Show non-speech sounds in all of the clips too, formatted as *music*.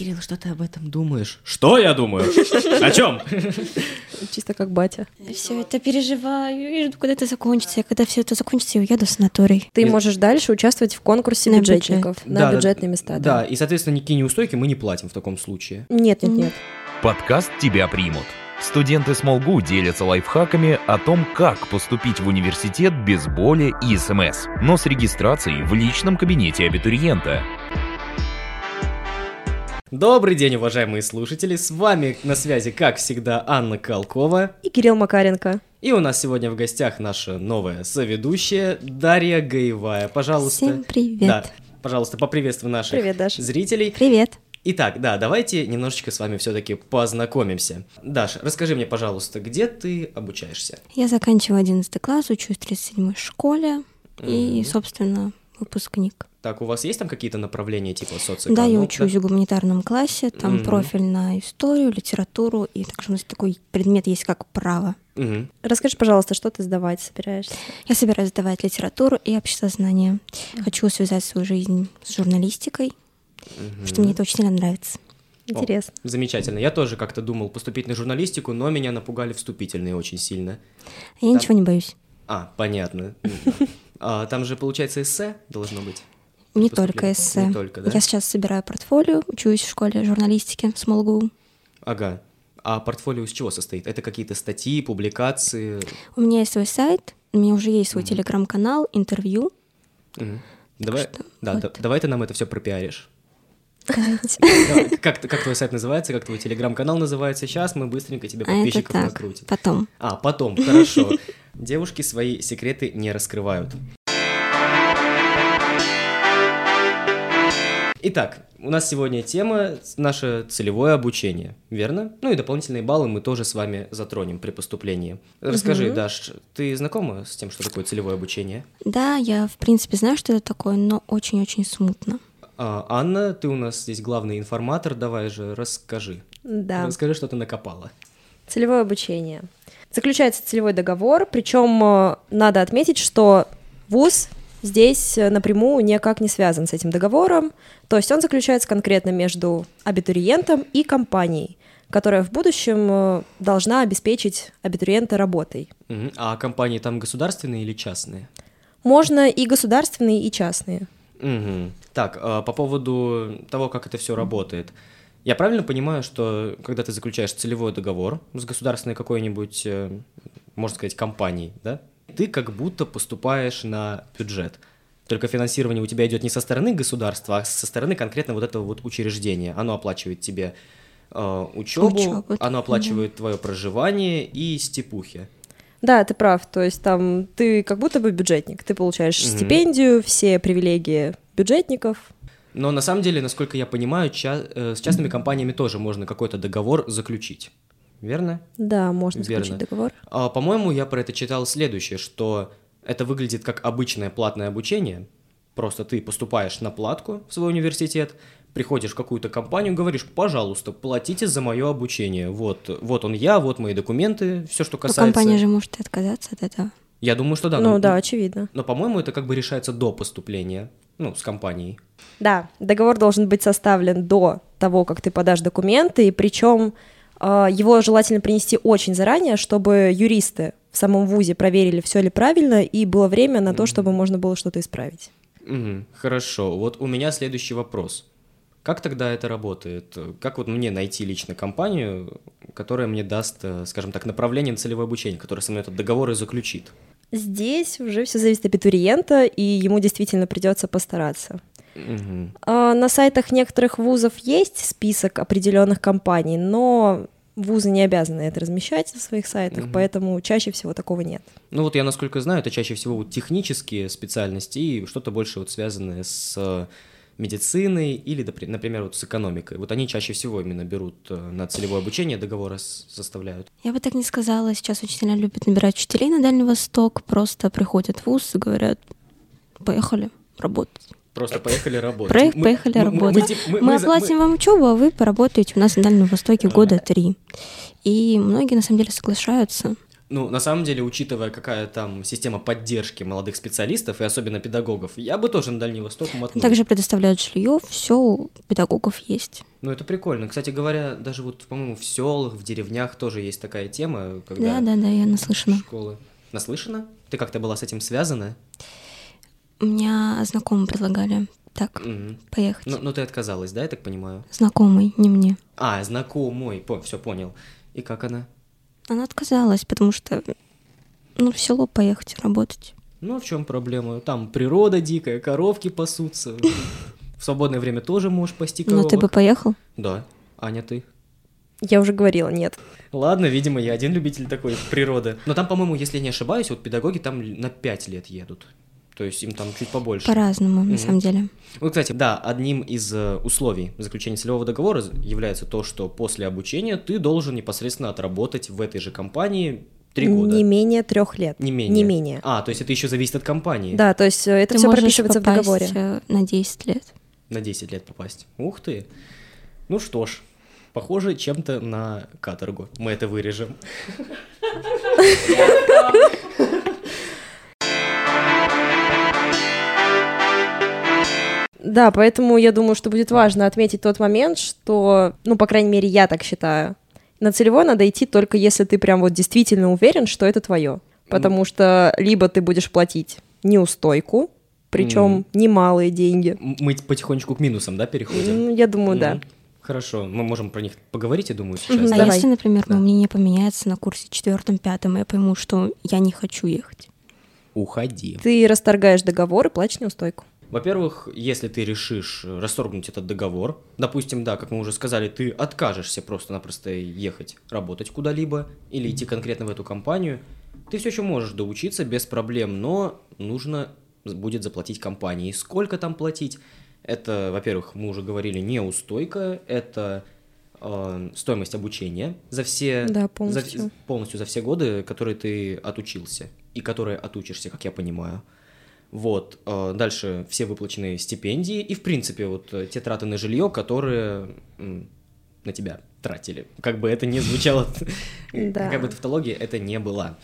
Кирилл, что ты об этом думаешь? Что я думаю? О чем? Чисто как батя. Все это переживаю и жду, когда это закончится. И когда все это закончится, я уеду в санаторий. Ты И- можешь дальше участвовать в конкурсе На бюджетников на Да, да, бюджетные места. Да, и, соответственно, никакие неустойки мы не платим в таком случае. Нет, нет, нет. Подкаст «Тебя примут». Студенты Смолгу делятся лайфхаками о том, как поступить в университет без боли и СМС, но с регистрацией в личном кабинете абитуриента. Добрый день, уважаемые слушатели. С вами на связи, как всегда, Анна Колкова. И Кирилл Макаренко. И у нас сегодня в гостях наша новая соведущая Дарья Гаевая. Пожалуйста. Всем привет. Да, пожалуйста, поприветствуй наших Привет, Даша. зрителей. Привет. Итак, да, давайте немножечко с вами все-таки познакомимся. Даш, расскажи мне, пожалуйста, где ты обучаешься? Я заканчиваю 11 класс, учусь в 37-й школе и, собственно, выпускник. Так, у вас есть там какие-то направления типа Да, социоэкономика? я учусь в гуманитарном классе, там Мгм. профиль на историю, литературу, и также у нас такой предмет есть, как право. Мгм. Расскажи, пожалуйста, что ты сдавать собираешься? Я собираюсь сдавать литературу и обществознание. Хочу связать свою жизнь с журналистикой, потому что мне это очень сильно нравится. О, Интересно. замечательно. Я тоже как-то думал поступить на журналистику, но меня напугали вступительные очень сильно. Я ничего не боюсь. А, понятно. *laughs* А, там же, получается, эссе должно быть. Не только эссе. Не только, да? Я сейчас собираю портфолио, учусь в школе журналистики в СМЛГУ. Ага. А портфолио из чего состоит? Это какие-то статьи, публикации? У меня есть свой сайт, у меня уже есть свой телеграм-канал, интервью. Мгм. Давай, что да, вот. да- давай ты нам это все пропиаришь. Давайте. *laughs* Давай, Как, как твой сайт называется, как твой телеграм-канал называется? Сейчас мы быстренько тебе А подписчиков так, накрутим. потом. А, потом, хорошо. Девушки свои секреты не раскрывают. Итак, у нас сегодня тема наше целевое обучение, верно? Ну и дополнительные баллы мы тоже с вами затронем при поступлении. Расскажи, Даш, ты знакома с тем, что такое целевое обучение? Да, я, в принципе, знаю, что это такое, но очень-очень смутно. А, Анна, ты у нас здесь главный информатор, давай же расскажи. Да. Расскажи, что ты накопала. Целевое обучение. Заключается целевой договор, причем э, надо отметить, что ВУЗ здесь э, напрямую никак не связан с этим договором, то есть он заключается конкретно между абитуриентом и компанией, которая в будущем э, должна обеспечить абитуриента работой. А компании там государственные или частные? Можно и государственные, и частные. Мгм. Так, по поводу того, как это все работает. Я правильно понимаю, что когда ты заключаешь целевой договор с государственной какой-нибудь, э, можно сказать, компанией, да, ты как будто поступаешь на бюджет. Только финансирование у тебя идет не со стороны государства, а со стороны конкретно вот этого вот учреждения. Оно оплачивает тебе э, учебу, оно да. оплачивает твое проживание и степухи. Да, ты прав. То есть там ты как будто бы бюджетник. Ты получаешь Мгм. стипендию, все привилегии бюджетников. Но на самом деле, насколько я понимаю, ча- э, с частными компаниями тоже можно какой-то договор заключить. Верно? Да, можно Верно. заключить договор. А, по-моему, я про это читал следующее, что это выглядит как обычное платное обучение. Просто ты поступаешь на платку в свой университет, приходишь в какую-то компанию, говоришь, пожалуйста, платите за мое обучение. Вот, вот он я, вот мои документы, все, что Но касается... компания же может отказаться от этого. Я думаю, что да. ну но- да, очевидно. Но, по-моему, это как бы решается до поступления, ну, с компанией. Да, договор должен быть составлен до того, как ты подашь документы, и причем э, его желательно принести очень заранее, чтобы юристы в самом ВУЗе проверили, все ли правильно, и было время на то, чтобы можно было что-то исправить. Мгм, хорошо. Вот у меня следующий вопрос. Как тогда это работает? Как вот мне найти лично компанию, которая мне даст, э, скажем так, направление на целевое обучение, которая со мной этот договор и заключит? Здесь уже все зависит от абитуриента, и ему действительно придется постараться. А, На сайтах некоторых вузов есть список определенных компаний, но вузы не обязаны это размещать на своих сайтах, Мгм. поэтому чаще всего такого нет. Ну вот я, насколько знаю, это чаще всего вот технические специальности и что-то больше вот связанное с э, медициной или, например, вот с экономикой. Вот они чаще всего именно берут э, на целевое обучение, договоры составляют. Я бы так не сказала. Сейчас сильно любят набирать учителей на Дальний Восток. Просто приходят в ВУЗ и говорят, поехали работать. Просто поехали работать. Проект Мы- поехали мы- мы- мы работать. тип- Мы, мы за- оплатим вам учебу, а вы поработаете у нас на Дальнем Востоке года три. И многие на самом деле соглашаются. Ну, на самом деле, учитывая, какая там система поддержки молодых специалистов и особенно педагогов, я бы тоже на Дальний Восток мотнул. Также предоставляют жилье, все у педагогов есть. Ну, это прикольно. Кстати говоря, даже вот, по-моему, в селах, в деревнях тоже есть такая тема, когда... Да, да, да, я наслышана. Школы. Наслышана? Ты как-то была с этим связана? У меня знакомые предлагали так Мгм. поехать. Ну, ну, ты отказалась, да, я так понимаю? Знакомый, не мне. А, знакомый, все понял. И как она? Она отказалась, потому что ну, в село поехать работать. Ну, в чем проблема? Там природа дикая, коровки пасутся. *laughs* В свободное время тоже можешь пасти Но коровок. ты бы поехал? Да. Аня, ты? Я уже говорила, нет. Ладно, видимо, я один любитель такой природы. Но там, по-моему, если я не ошибаюсь, вот педагоги там на 5 лет едут. То есть им там чуть побольше. По-разному, Мгм. на самом деле. Ну, кстати, да, одним из э, условий заключения целевого договора является то, что после обучения ты должен непосредственно отработать в этой же компании три года. Не менее трех лет. Не менее. Не менее. А, то есть это еще зависит от компании. Да, то есть э, это ты все прописывается в договоре. э, на 10 лет. На 10 лет попасть. Ух ты. Ну что ж, похоже чем-то на каторгу. Мы это вырежем. Да, поэтому я думаю, что будет важно отметить тот момент, что, ну, по крайней мере, я так считаю, на целевой надо идти только если ты прям вот действительно уверен, что это твое. Потому что либо ты будешь платить неустойку, причем Мгм. немалые деньги. Мы потихонечку к минусам, да, переходим? Я думаю, да. Ну, Хорошо, мы можем про них поговорить, я думаю, сейчас. А Давай. если, например, Да. мое мнение поменяется на курсе четвертом, пятом, я пойму, что я не хочу ехать. Уходи. Ты расторгаешь договор и платишь неустойку. Во-первых, если ты решишь э, расторгнуть этот договор, допустим, да, как мы уже сказали, ты откажешься просто-напросто ехать работать куда-либо или идти конкретно в эту компанию, ты все еще можешь доучиться без проблем, но нужно будет заплатить компании. Сколько там платить? Это, во-первых, мы уже говорили, неустойка, это э, стоимость обучения за все Да, за- полностью. полностью за все годы, которые ты отучился и которые отучишься, как я понимаю. Вот, э, дальше все выплаченные стипендии и, в принципе, вот э, те траты на жилье, которые на тебя тратили. Как бы это ни звучало, *laughs* *laughs* какая бы тавтология это не была.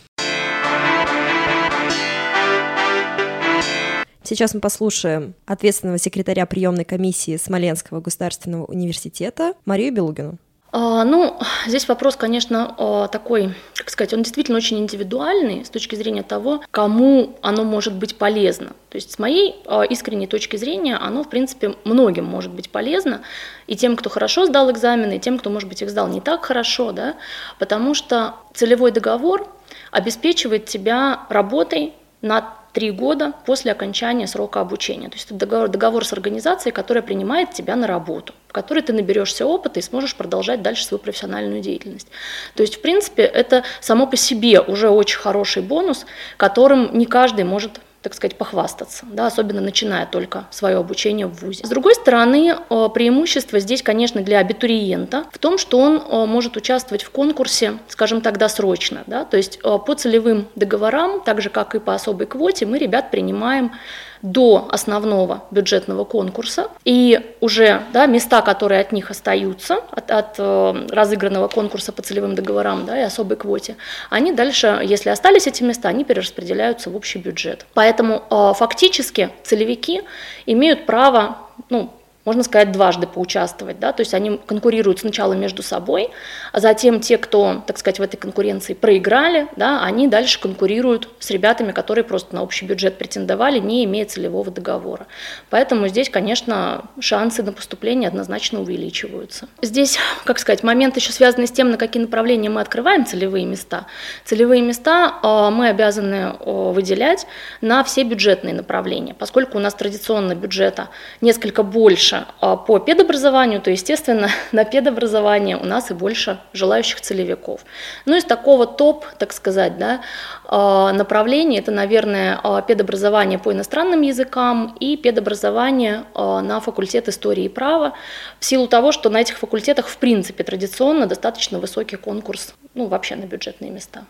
Сейчас мы послушаем ответственного секретаря приемной комиссии Смоленского государственного университета Марию Белугину. А, Ну, здесь вопрос, конечно, а, такой, как сказать, он действительно очень индивидуальный с точки зрения того, кому оно может быть полезно. То есть с моей а, искренней точки зрения оно, в принципе, многим может быть полезно, и тем, кто хорошо сдал экзамены, и тем, кто, может быть, их сдал не так хорошо, да, потому что целевой договор обеспечивает тебя работой на три года после окончания срока обучения. То есть это договор, договор с организацией, которая принимает тебя на работу, в которой ты наберешься опыта и сможешь продолжать дальше свою профессиональную деятельность. То есть, в принципе, это само по себе уже очень хороший бонус, которым не каждый может так сказать, похвастаться, да, особенно начиная только свое обучение в ВУЗе. С другой стороны, э, преимущество здесь, конечно, для абитуриента в том, что он э, может участвовать в конкурсе, скажем так, досрочно. Да, то есть э, по целевым договорам, так же как и по особой квоте, мы ребят принимаем до основного бюджетного конкурса, и уже да, места, которые от них остаются, от, от э, разыгранного конкурса по целевым договорам да, и особой квоте, они дальше, если остались эти места, они перераспределяются в общий бюджет. Поэтому э, фактически целевики имеют право, ну, можно сказать, дважды поучаствовать, да, то есть они конкурируют сначала между собой, а затем те, кто, так сказать, в этой конкуренции проиграли, да, они дальше конкурируют с ребятами, которые просто на общий бюджет претендовали, не имея целевого договора. Поэтому здесь, конечно, шансы на поступление однозначно увеличиваются. Здесь, как сказать, момент еще связанный с тем, на какие направления мы открываем целевые места. Целевые места э, мы обязаны э, выделять на все бюджетные направления, поскольку у нас традиционно бюджета несколько больше а по педобразованию, то, естественно, *laughs* на педобразование у нас и больше желающих целевиков. Ну, из такого топ, так сказать, да, направлений, это, наверное, педобразование по иностранным языкам и педобразование на факультет истории и права, в силу того, что на этих факультетах, в принципе, традиционно достаточно высокий конкурс, ну, вообще на бюджетные места.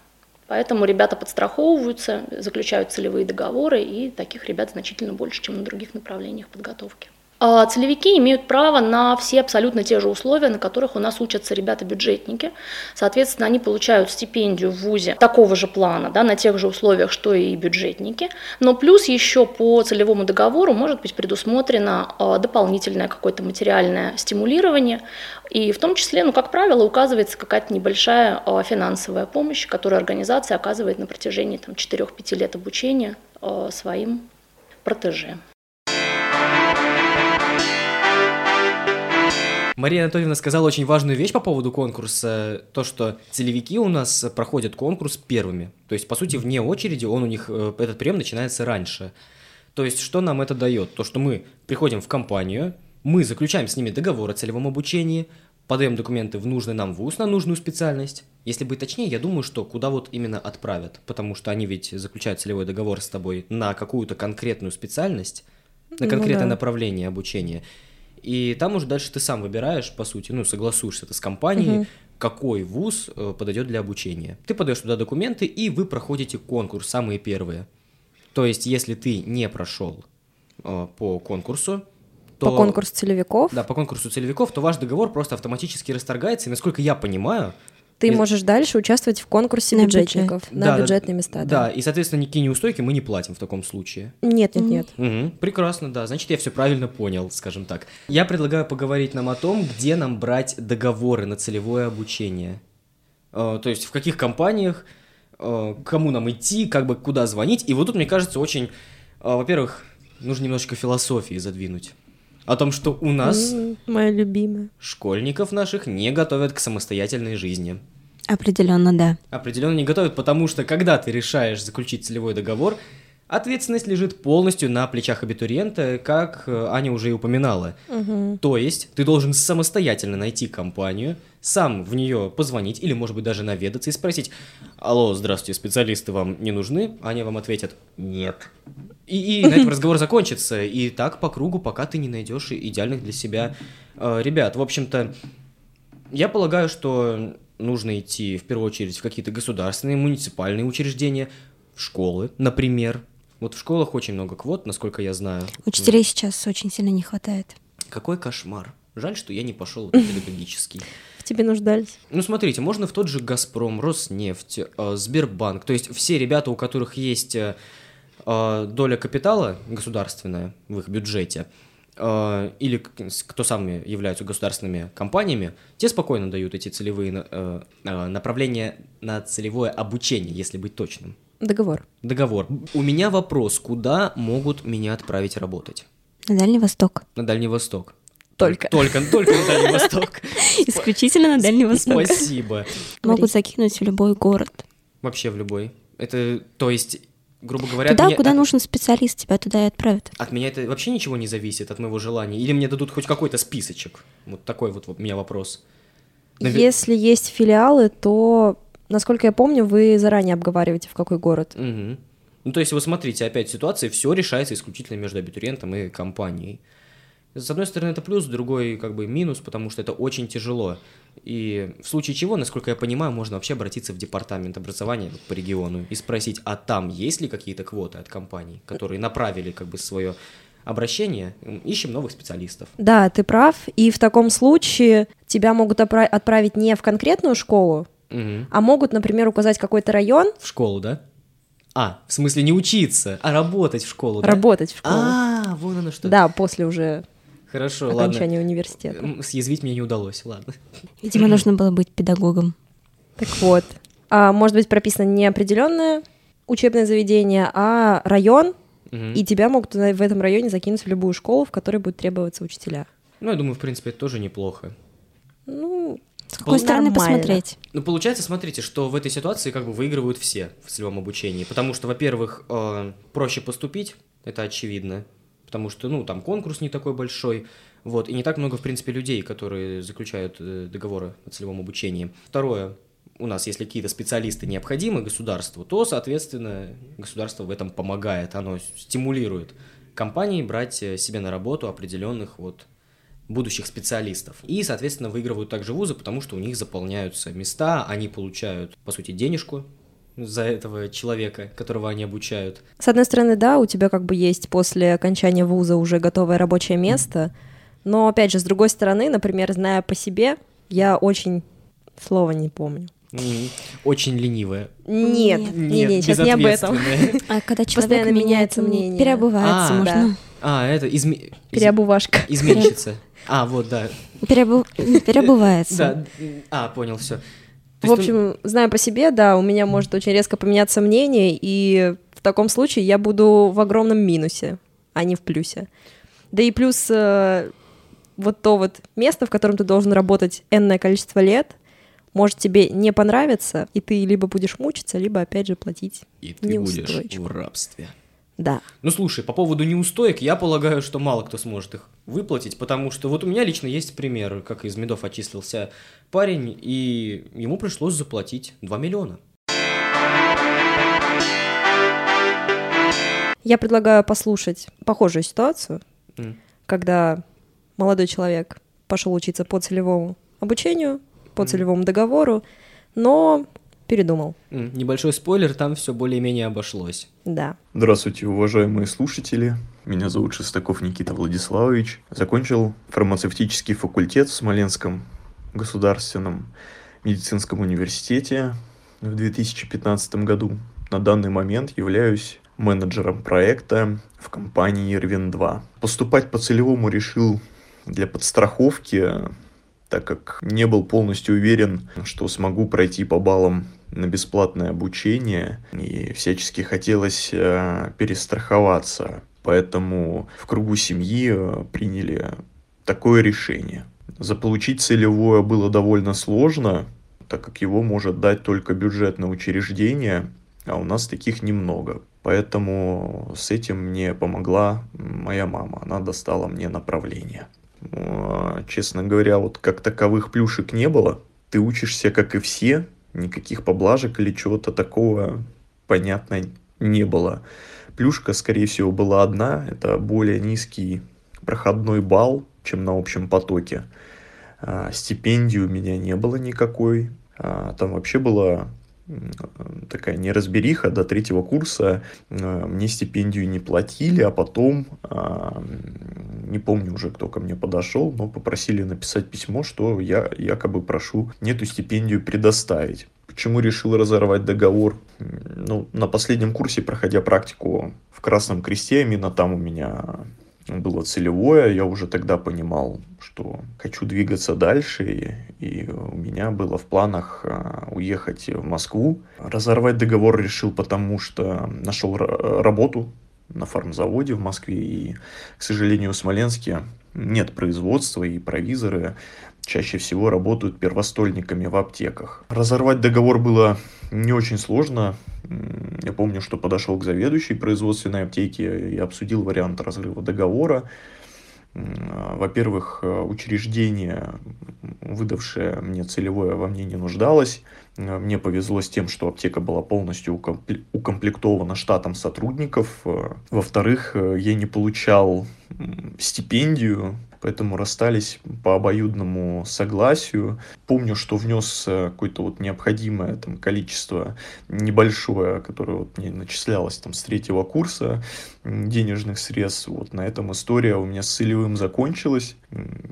Поэтому ребята подстраховываются, заключают целевые договоры, и таких ребят значительно больше, чем на других направлениях подготовки. А целевики имеют право на все абсолютно те же условия, на которых у нас учатся ребята-бюджетники. Соответственно, они получают стипендию в ВУЗе такого же плана, да, на тех же условиях, что и бюджетники. Но плюс еще по целевому договору может быть предусмотрено а, дополнительное какое-то материальное стимулирование. И в том числе, ну, как правило, указывается какая-то небольшая а, финансовая помощь, которую организация оказывает на протяжении там, 4-5 лет обучения своим протеже. Мария Анатольевна сказала очень важную вещь по поводу конкурса, то, что целевики у нас проходят конкурс первыми. То есть, по сути, вне очереди он у них, э, этот прием начинается раньше. То есть, что нам это дает? То, что мы приходим в компанию, мы заключаем с ними договор о целевом обучении, подаем документы в нужный нам вуз на нужную специальность. Если быть точнее, я думаю, что куда вот именно отправят, потому что они ведь заключают целевой договор с тобой на какую-то конкретную специальность, на конкретное ну, да. направление обучения. И там уже дальше ты сам выбираешь, по сути, ну, согласуешься ты с компанией, угу. какой вуз э, подойдет для обучения. Ты подаешь туда документы, и вы проходите конкурс, самые первые. То есть, если ты не прошел э, по конкурсу, то... По конкурсу целевиков? Да, по конкурсу целевиков, то ваш договор просто автоматически расторгается, и, насколько я понимаю, ты можешь дальше участвовать в конкурсе на бюджетников бюджет. на да, бюджетные места. Да. да, и, соответственно, никакие неустойки мы не платим в таком случае. Нет, нет, нет. Угу, прекрасно, да. Значит, я все правильно понял, скажем так. Я предлагаю поговорить нам о том, где нам брать договоры на целевое обучение. Э, то есть в каких компаниях, э, кому нам идти, как бы куда звонить. И вот тут, мне кажется, очень, э, во-первых, нужно немножечко философии задвинуть о том, что у нас... Моя любимая. Школьников наших не готовят к самостоятельной жизни. Определенно, да. Определенно не готовят, потому что когда ты решаешь заключить целевой договор, ответственность лежит полностью на плечах абитуриента, как э, Аня уже и упоминала. Угу. То есть ты должен самостоятельно найти компанию, сам в нее позвонить или, может быть, даже наведаться и спросить, алло, здравствуйте, специалисты вам не нужны? Они вам ответят, нет. И, и на этом *laughs* разговор закончится. И так по кругу, пока ты не найдешь идеальных для себя э, ребят. В общем-то, я полагаю, что нужно идти в первую очередь в какие-то государственные, муниципальные учреждения, в школы, например. Вот в школах очень много квот, насколько я знаю. Учителей сейчас очень сильно не хватает. Какой кошмар. Жаль, что я не пошел *laughs* педагогический. Тебе нуждались. Ну, смотрите, можно в тот же «Газпром», «Роснефть», э, «Сбербанк». То есть все ребята, у которых есть э, э, доля капитала государственная в их бюджете, или кто сами являются государственными компаниями, те спокойно дают эти целевые направления на целевое обучение, если быть точным. Договор. Договор. У меня вопрос, куда могут меня отправить работать? На Дальний Восток. На Дальний Восток. Только. Только, только на Дальний Восток. *laughs* Исключительно на Дальний Восток. Спасибо. Могут закинуть в любой город. Вообще в любой. Это, то есть, грубо говоря... Туда, куда нужен специалист, тебя туда и отправят. От меня это вообще ничего не зависит, от моего желания? Или мне дадут хоть какой-то списочек? Вот такой вот у меня вопрос. Если есть филиалы, то, насколько я помню, вы заранее обговариваете, в какой город. Угу. Ну, то есть, вы смотрите, опять ситуация, все решается исключительно между абитуриентом и компанией. С одной стороны, это плюс, с другой как бы минус, потому что это очень тяжело. И в случае чего, насколько я понимаю, можно вообще обратиться в департамент образования по региону и спросить, а там есть ли какие-то квоты от компаний, которые направили как бы свое обращение, ищем новых специалистов. Да, ты прав. И в таком случае тебя могут отправить не в конкретную школу, угу. а могут, например, указать какой-то район. В школу, да? А, в смысле не учиться, а работать в школу, да? Работать в школу. А, вон оно что. Да, после уже Хорошо, окончания ладно. университета. Съязвить мне не удалось, ладно. Видимо, нужно было быть педагогом. Так вот, а, может быть прописано не определенное учебное заведение, а район, угу. и тебя могут в этом районе закинуть в любую школу, в которой будут требоваться учителя. Ну, я думаю, в принципе, это тоже неплохо. Ну, с какой стороны посмотреть? Ну, получается, смотрите, что в этой ситуации как бы выигрывают все в целевом обучении. Потому что, во-первых, э, проще поступить, это очевидно потому что, ну, там конкурс не такой большой, вот, и не так много, в принципе, людей, которые заключают э, договоры о целевом обучении. Второе, у нас, если какие-то специалисты необходимы государству, то, соответственно, государство в этом помогает, оно стимулирует компании брать э, себе на работу определенных вот будущих специалистов. И, соответственно, выигрывают также вузы, потому что у них заполняются места, они получают, по сути, денежку за этого человека, которого они обучают. С одной стороны, да, у тебя как бы есть после окончания вуза уже готовое рабочее место, но, опять же, с другой стороны, например, зная по себе, я очень... Слова не помню. Очень ленивая. Нет, Нет, не, не, сейчас не об этом. А когда человек Постоянно меняется мнение. переобувается, А, можно. А, это изме... из- Переобувашка. изменщица. А, вот, да. Переобу- Переобувается. Да, а, понял, все. В общем, зная по себе, да, у меня может очень резко поменяться мнение, и в таком случае я буду в огромном минусе, а не в плюсе. Да и плюс э, вот то вот место, в котором ты должен работать энное количество лет, может тебе не понравиться, и ты либо будешь мучиться, либо опять же платить. И ты будешь в рабстве. Да. Ну слушай, по поводу неустоек, я полагаю, что мало кто сможет их выплатить, потому что вот у меня лично есть пример, как из медов отчислился парень, и ему пришлось заплатить 2 миллиона. Я предлагаю послушать похожую ситуацию, М. когда молодой человек пошел учиться по целевому обучению, по Мгм. целевому договору, но передумал. Небольшой спойлер, там все более-менее обошлось. Да. Здравствуйте, уважаемые слушатели. Меня зовут Шестаков Никита Владиславович. Закончил фармацевтический факультет в Смоленском государственном медицинском университете в 2015 году. На данный момент являюсь менеджером проекта в компании Ирвин-2. Поступать по целевому решил для подстраховки, так как не был полностью уверен, что смогу пройти по баллам на бесплатное обучение, и всячески хотелось э, перестраховаться. Поэтому в кругу семьи э, приняли такое решение. Заполучить целевое было довольно сложно, так как его может дать только бюджетное учреждение, а у нас таких немного. Поэтому с этим мне помогла моя мама. Она достала мне направление. Э, Честно говоря, вот как таковых плюшек не было. Ты учишься, как и все, никаких поблажек или чего-то такого, понятно, не было. Плюшка, скорее всего, была одна. Это более низкий проходной балл, чем на общем потоке. А, Стипендии у меня не было никакой. А, Там вообще была такая неразбериха до третьего курса. Э, Мне стипендию не платили, а потом, а, не помню уже, кто ко мне подошел, но попросили написать письмо, что я якобы прошу эту стипендию предоставить. Почему решил разорвать договор? Ну, на последнем курсе, проходя практику в Красном Кресте, именно там у меня было целевое, я уже тогда понимал, что хочу двигаться дальше, и, и у меня было в планах а, уехать в Москву. Разорвать договор решил, потому что нашел ра- работу на фармзаводе в Москве, и, к сожалению, в Смоленске нет производства, и провизоры чаще всего работают первостольниками в аптеках. Разорвать договор было не очень сложно. Я помню, что подошел к заведующей производственной аптеки и обсудил вариант разрыва договора. А, Во-первых, э, учреждение, выдавшее мне целевое, во мне не нуждалось. Э, Мне повезло с тем, что аптека была полностью укомпле- укомплектована штатом сотрудников. Э, Во-вторых, э, я не получал стипендию, поэтому расстались по обоюдному согласию. Помню, что внес э, какое-то вот необходимое там количество небольшое, которое вот мне начислялось там с третьего курса денежных средств. Вот на этом история у меня с целевым закончилась.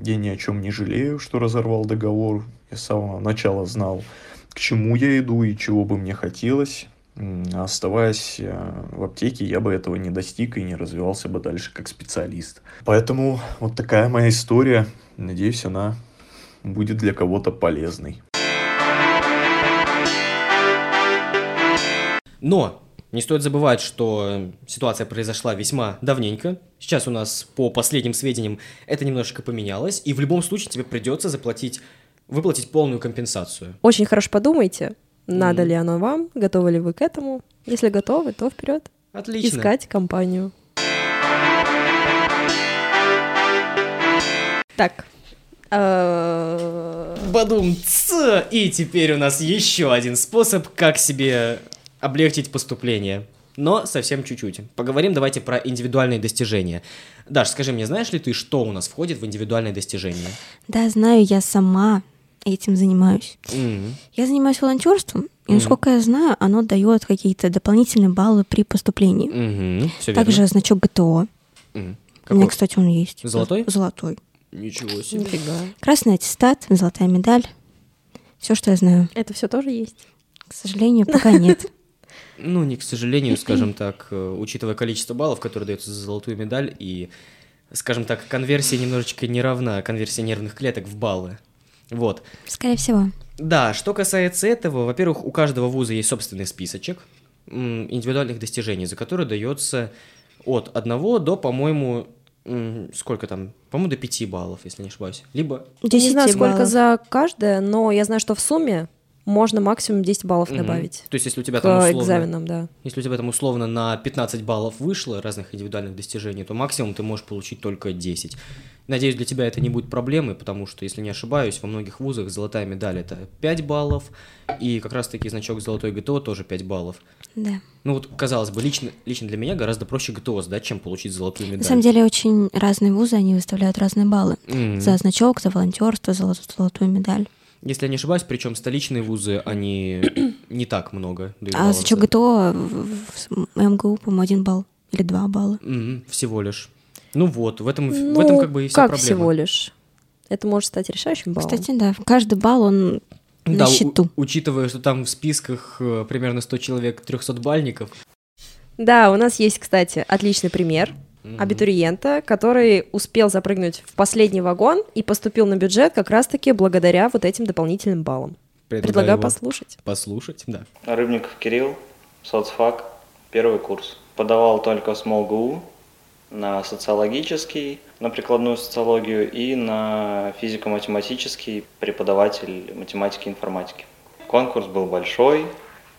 Я ни о чем не жалею, что разорвал договор. Я с самого начала знал, к чему я иду и чего бы мне хотелось. Оставаясь э, в аптеке, я бы этого не достиг и не развивался бы дальше как специалист. Поэтому вот такая моя история. Надеюсь, она будет для кого-то полезной. Но не стоит забывать, что ситуация произошла весьма давненько. Сейчас у нас, по последним сведениям, это немножечко поменялось, и в любом случае тебе придется заплатить, выплатить полную компенсацию. Очень хорошо подумайте, надо Мгм. ли оно вам, готовы ли вы к этому. Если готовы, то вперед Отлично. искать компанию. Так. э, Бадум, ц! И теперь у нас еще один способ, как себе облегчить поступление. Но совсем чуть-чуть. Поговорим давайте про индивидуальные достижения. Даш, скажи мне, знаешь ли ты, что у нас входит в индивидуальные достижения? Да, знаю, я сама этим занимаюсь. М, Я занимаюсь волонтерством, И насколько я знаю, оно дает какие-то дополнительные баллы при поступлении. Все Также значок ГТО. Мгм. У меня, кстати, он есть. Золотой? Золотой. Ничего себе. Нифига. Красный аттестат, золотая медаль. Все, что я знаю. Это все тоже есть. К сожалению, пока нет. *laughs* Ну, не к сожалению, скажем *laughs* так, э, учитывая количество баллов, которые даются за золотую медаль, и, скажем так, конверсия немножечко не равна, конверсия нервных клеток в баллы. Вот. Скорее всего. Да, что касается этого, во-первых, у каждого вуза есть собственный списочек индивидуальных достижений, за которые дается от 1 до, по-моему, сколько там, по-моему, до 5 баллов, если не ошибаюсь. Либо... не знаю, 10 сколько баллов. за каждое, но я знаю, что в сумме можно максимум 10 баллов Мгм. добавить То есть, если у тебя к там условно... экзаменам, да. Если у тебя там условно на 15 баллов вышло разных индивидуальных достижений, то максимум ты можешь получить только 10. Надеюсь, для тебя это не будет проблемой, потому что, если не ошибаюсь, во многих вузах золотая медаль это 5 баллов, и как раз-таки значок золотой ГТО тоже 5 баллов. Да. Ну вот, казалось бы, лично, лично для меня гораздо проще ГТО сдать, чем получить золотую медаль. На самом деле очень разные вузы, они выставляют разные баллы. Мгм. За значок, за волонтерство, за золо- золотую медаль. Если я не ошибаюсь, причем столичные вузы, они не так много А значок ГТО в МГУ, по-моему, один балл или два балла. Мгм, всего лишь. Ну вот, в этом, в Ну, этом как бы и вся как проблема. всего лишь? Это может стать решающим баллом. Кстати, да, каждый балл, он на Да, у- счету. учитывая, что там в списках э, примерно 100 человек 300-бальников. Да, у нас есть, кстати, отличный пример Мгм. абитуриента, который успел запрыгнуть в последний вагон и поступил на бюджет как раз-таки благодаря вот этим дополнительным баллам. Предлагаю его послушать. послушать, да. Рыбников Кирилл, соцфак, первый курс. Подавал только в СМОЛГУ на социологический, на прикладную социологию и на физико-математический преподаватель математики и информатики. Конкурс был большой,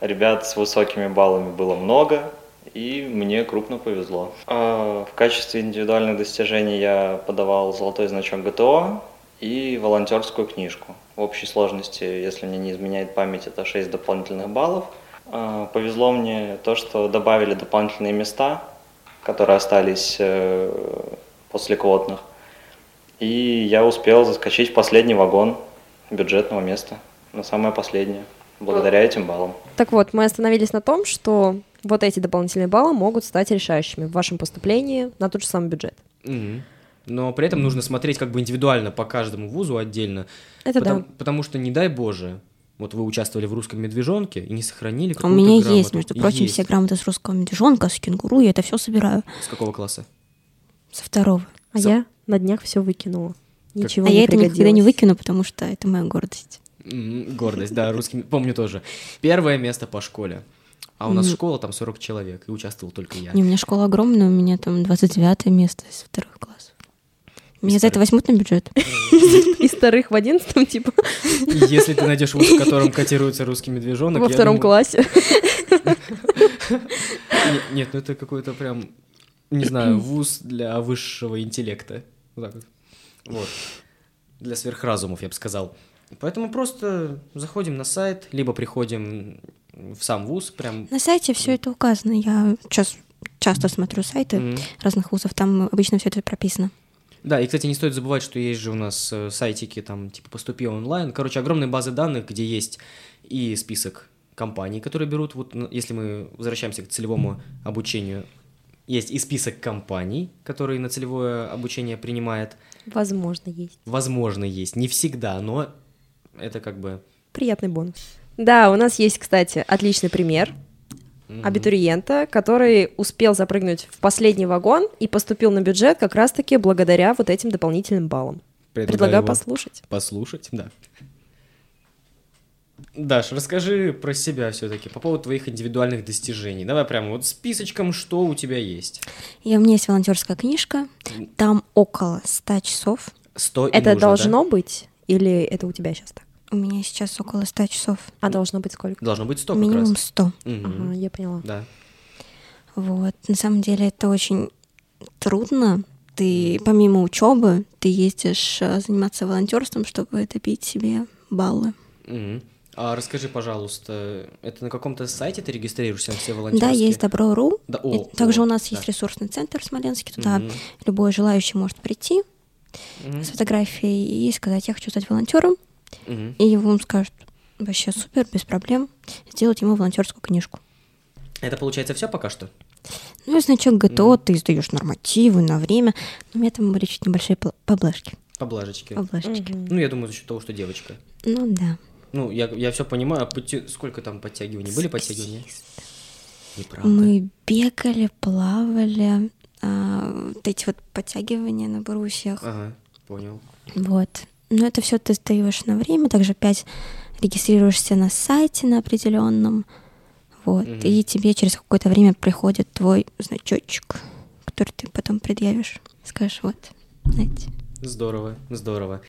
ребят с высокими баллами было много, и мне крупно повезло. А В качестве индивидуальных достижений я подавал золотой значок ГТО и волонтерскую книжку. В общей сложности, если мне не изменяет память, это 6 дополнительных баллов. А, Повезло мне то, что добавили дополнительные места, которые остались э, после квотных. И я успел заскочить в последний вагон бюджетного места, на самое последнее, благодаря этим баллам. Так вот, мы остановились на том, что вот эти дополнительные баллы могут стать решающими в вашем поступлении на тот же самый бюджет. Мгм. Но при этом нужно смотреть как бы индивидуально по каждому вузу отдельно. Это потому, да. потому что, не дай боже, вот вы участвовали в русском медвежонке и не сохранили А у какую-то меня есть, грамоту. между прочим, Есть. все грамоты с русского медвежонка, с кенгуру, я это все собираю С какого класса? со второго. А Со- я на днях все выкинула. Ничего а не я это никогда не выкину, потому что это моя гордость. Гордость, да, русский, помню тоже. Первое место по школе. А у нас школа, там 40 человек, и участвовал только я. Не, у меня школа огромная, у меня там 29 место из второго класса. Меня за это возьмут на бюджет. *laughs* Из вторых в одиннадцатом, типа, Если ты найдешь вуз, в котором котируется русский медвежонок, во втором классе. *laughs* Не- Нет, ну это какой-то прям, не знаю, вуз для высшего интеллекта. Вот так вот. Вот. Для сверхразумов, я бы сказал. Поэтому просто заходим на сайт, либо приходим в сам вуз, прям... На сайте все это указано. Я сейчас часто смотрю сайты Мгм. разных вузов, там обычно все это прописано. Да, и, кстати, не стоит забывать, что есть же у нас э, сайтики, там, типа «Поступи онлайн». Короче, огромные базы данных, где есть и список компаний, которые берут, вот если мы возвращаемся к целевому обучению, есть и список компаний, которые на целевое обучение принимает. Возможно, есть. Возможно, есть. Не всегда, но это как бы... Приятный бонус. Да, у нас есть, кстати, отличный пример м, абитуриента, который успел запрыгнуть в последний вагон и поступил на бюджет как раз-таки благодаря вот этим дополнительным баллам. Предлагаю его послушать. послушать, да. Даш, расскажи про себя все-таки по поводу твоих индивидуальных достижений. Давай прямо вот списочком, что у тебя есть. И у меня есть волонтерская книжка, там около 100 часов. 100 и Это нужно, да? должно быть или это у тебя сейчас так? У меня сейчас около 100 часов. А должно быть сколько? Должно быть 100 как Минимум раз. 100. Мгм. Ага, я поняла. Да. Вот. На самом деле это очень трудно. Ты помимо учебы, ты ездишь а, заниматься волонтерством, чтобы добить себе баллы. Мгм. А расскажи, пожалуйста, это на каком-то сайте ты регистрируешься на все Да, волонтерские? есть Добро.ру. Да, И о, Также о, у нас да. есть ресурсный центр в Смоленске. Туда Мгм. любой желающий может прийти Мгм. с фотографией и сказать, я хочу стать волонтером. Мгм. И вам скажут, Вообще супер, без проблем. Сделать ему волонтерскую книжку. Это получается все пока что? Ну и значок ГТО, ты издаешь нормативы на время. Но у меня там были чуть небольшие поблажки. Поблажечки. Поблажечки. Ну, я думаю, за счет того, что девочка. Ну да. Ну, я, я все понимаю, а подтя- сколько там подтягиваний? Были подтягивания? Неправда. Мы бегали, плавали, а, вот эти вот подтягивания на брусьях. Ага, понял. Вот. Но это все ты сдаешь на время, также опять регистрируешься на сайте на определенном. Вот. Мгм. И тебе через какое-то время приходит твой значочек, который ты потом предъявишь. Скажешь, вот, знаете. Здорово, здорово.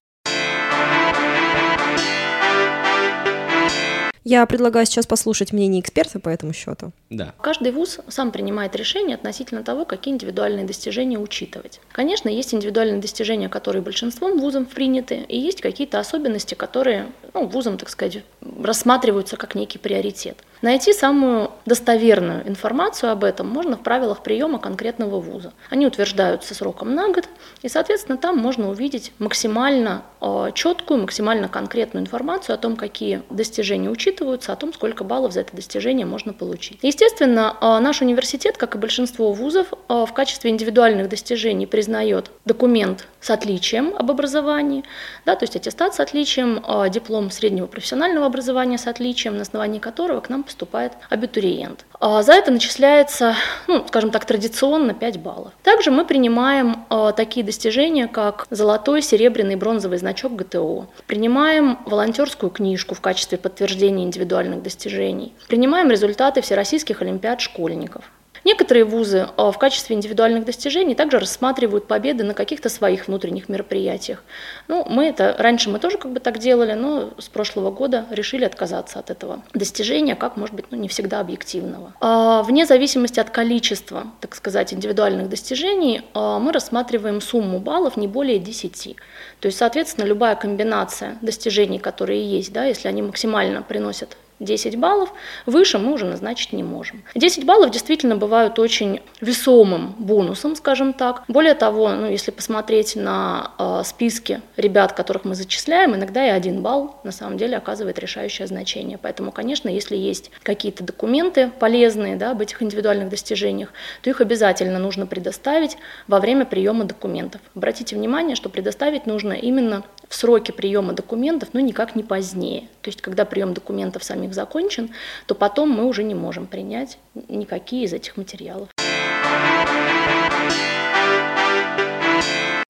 Я предлагаю сейчас послушать мнение эксперта по этому счету. Да. Каждый вуз сам принимает решение относительно того, какие индивидуальные достижения учитывать. Конечно, есть индивидуальные достижения, которые большинством вузов приняты, и есть какие-то особенности, которые ну, вузом, так сказать, рассматриваются как некий приоритет. Найти самую достоверную информацию об этом можно в правилах приема конкретного вуза. Они утверждаются сроком на год, и, соответственно, там можно увидеть максимально э, четкую, максимально конкретную информацию о том, какие достижения учитываются, о том, сколько баллов за это достижение можно получить. Естественно, э, наш университет, как и большинство вузов, э, в качестве индивидуальных достижений признает документ с отличием об образовании, да, то есть аттестат с отличием, диплом среднего профессионального образования с отличием, на основании которого к нам поступает абитуриент. А За это начисляется, ну, скажем так, традиционно 5 баллов. Также мы принимаем э, такие достижения, как золотой, серебряный, бронзовый значок ГТО. Принимаем волонтерскую книжку в качестве подтверждения индивидуальных достижений. Принимаем результаты всероссийских олимпиад школьников. Некоторые вузы э, в качестве индивидуальных достижений также рассматривают победы на каких-то своих внутренних мероприятиях. Ну, мы это, раньше мы тоже как бы так делали, но с прошлого года решили отказаться от этого достижения, как, может быть, ну, не всегда объективного. А, Вне зависимости от количества, так сказать, индивидуальных достижений, а, мы рассматриваем сумму баллов не более 10. То есть, соответственно, любая комбинация достижений, которые есть, да, если они максимально приносят 10 баллов, выше мы уже назначить не можем. 10 баллов действительно бывают очень весомым бонусом, скажем так. Более того, ну, если посмотреть на э, списки ребят, которых мы зачисляем, иногда и один балл на самом деле оказывает решающее значение. Поэтому, конечно, если есть какие-то документы полезные да, об этих индивидуальных достижениях, то их обязательно нужно предоставить во время приема документов. Обратите внимание, что предоставить нужно именно в сроки приема документов, но никак не позднее. То есть, когда прием документов самих закончен, то потом мы уже не можем принять никакие из этих материалов.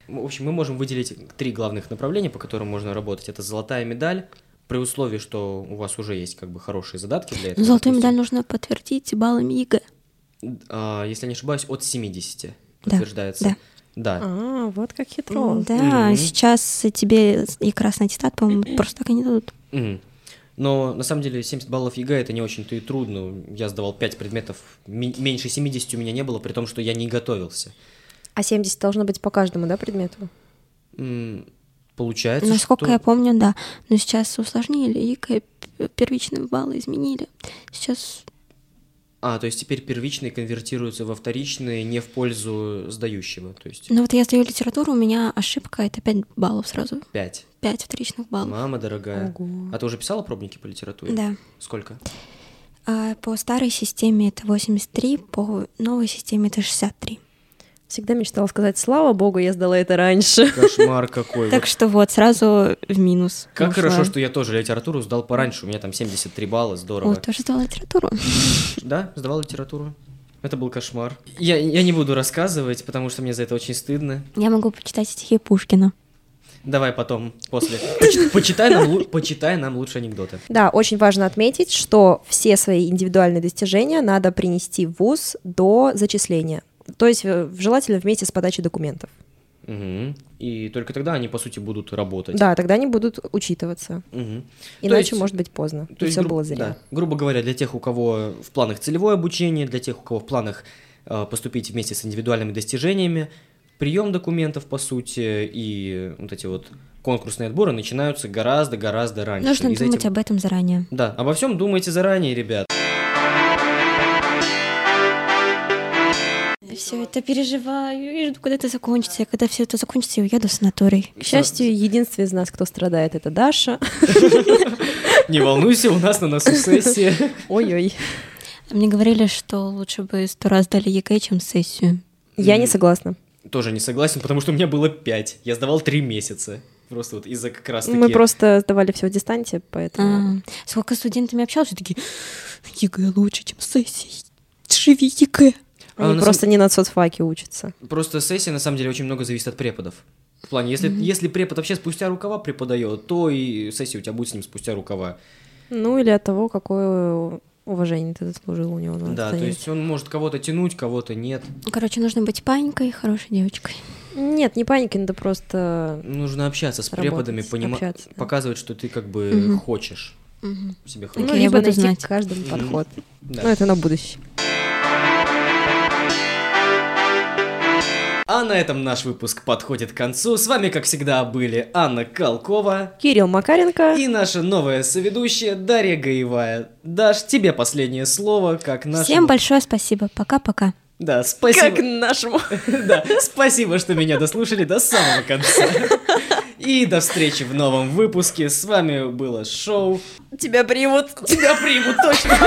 В общем, мы можем выделить три главных направления, по которым можно работать. Это золотая медаль, при условии, что у вас уже есть как бы хорошие задатки для этого. Золотую допустим. медаль нужно подтвердить баллами ЕГЭ. А, если я не ошибаюсь, от 70 Да, подтверждается. да. Да. А, вот как хитро. Да, Мгм. сейчас тебе и красный аттестат, по-моему, просто так и не дадут. Мгм. Но на самом деле 70 баллов ЕГЭ это не очень-то и трудно. Я сдавал 5 предметов, меньше 70 у меня не было, при том, что я не готовился. А 70 должно быть по каждому, да, предмету? М, Получается, Насколько что... я помню, да. Но сейчас усложнили, ЕГЭ первичные баллы изменили. Сейчас А, то есть теперь первичные конвертируются во вторичные не в пользу сдающего, то есть Ну вот я сдаю литературу, у меня ошибка это 5 баллов сразу. 5. 5 вторичных баллов. Мама дорогая. Ого. А ты уже писала пробники по литературе? Да. Сколько? А по старой системе это 83, по новой системе это 63. Всегда мечтала сказать, слава богу, я сдала это раньше. Кошмар *laughs* какой. Так что вот, сразу в минус. Как хорошо, что я тоже литературу сдал пораньше, у меня там 73 балла, здорово. О, тоже сдала литературу. *laughs* Да, сдавал литературу. Это был кошмар. Я, я не буду рассказывать, потому что мне за это очень стыдно. Я могу почитать стихи Пушкина. Давай потом, после. Поч- Почитай нам, почитай нам лучше анекдоты. Да, очень важно отметить, что все свои индивидуальные достижения надо принести в ВУЗ до зачисления. То есть э, желательно вместе с подачей документов. Мгм. И только тогда они, по сути, будут работать. Да, тогда они будут учитываться. То Иначе есть- может быть поздно. То И есть, все гру- было зря. да, грубо говоря, для тех, у кого в планах целевое обучение, для тех, у кого в планах э, поступить вместе с индивидуальными достижениями, прием документов, по сути, и вот эти вот конкурсные отборы начинаются гораздо-гораздо раньше. Нужно И думать этим- об этом заранее. Да, обо всем думайте заранее, ребят. Все это переживаю и жду, когда это закончится. И когда все это закончится, я уеду в санаторий. К счастью, единственный из нас, кто страдает, это Даша. *laughs* Не волнуйся, у нас на носу сессия. Ой-ой. Мне говорили, что лучше бы сто раз дали ЕГЭ, чем сессию. Я не согласна. Тоже не согласен, потому что у меня было пять. Я сдавал три месяца. Просто вот из-за как раз таки... Мы просто сдавали все в дистанте, поэтому... А, сколько студентами общалась, все такие, ЕГЭ лучше, чем сессия. Живи ЕГЭ. А, Они на просто не на соцфаке учатся. Просто сессия, на самом деле, очень много зависит от преподов. В плане, если, если препод вообще спустя рукава преподает, то и сессия у тебя будет с ним спустя рукава. Ну, или от того, какое уважение ты заслужил у него да, то есть он может кого-то тянуть, кого-то нет. Короче, нужно быть паинькой, хорошей девочкой. Нет, не паиньки, надо просто... Нужно общаться с Работать, преподами, понима- общаться, да. показывать, что ты как бы Мгм. хочешь Мгм. себе Окей, ну, хорошо. я буду знать. каждому подход. Да. Ну, это на будущее. А на этом наш выпуск подходит к концу. С вами, как всегда, были Анна Калкова Кирилл Макаренко. и наша новая соведущая Дарья Гаевая. Даш, тебе последнее слово, как наш... Всем большое спасибо. Пока-пока. Да, спасибо. Как нашему. *laughs* Да, спасибо, что меня дослушали до самого конца. И до встречи в новом выпуске. С вами было шоу. Тебя примут. Тебя примут, точно.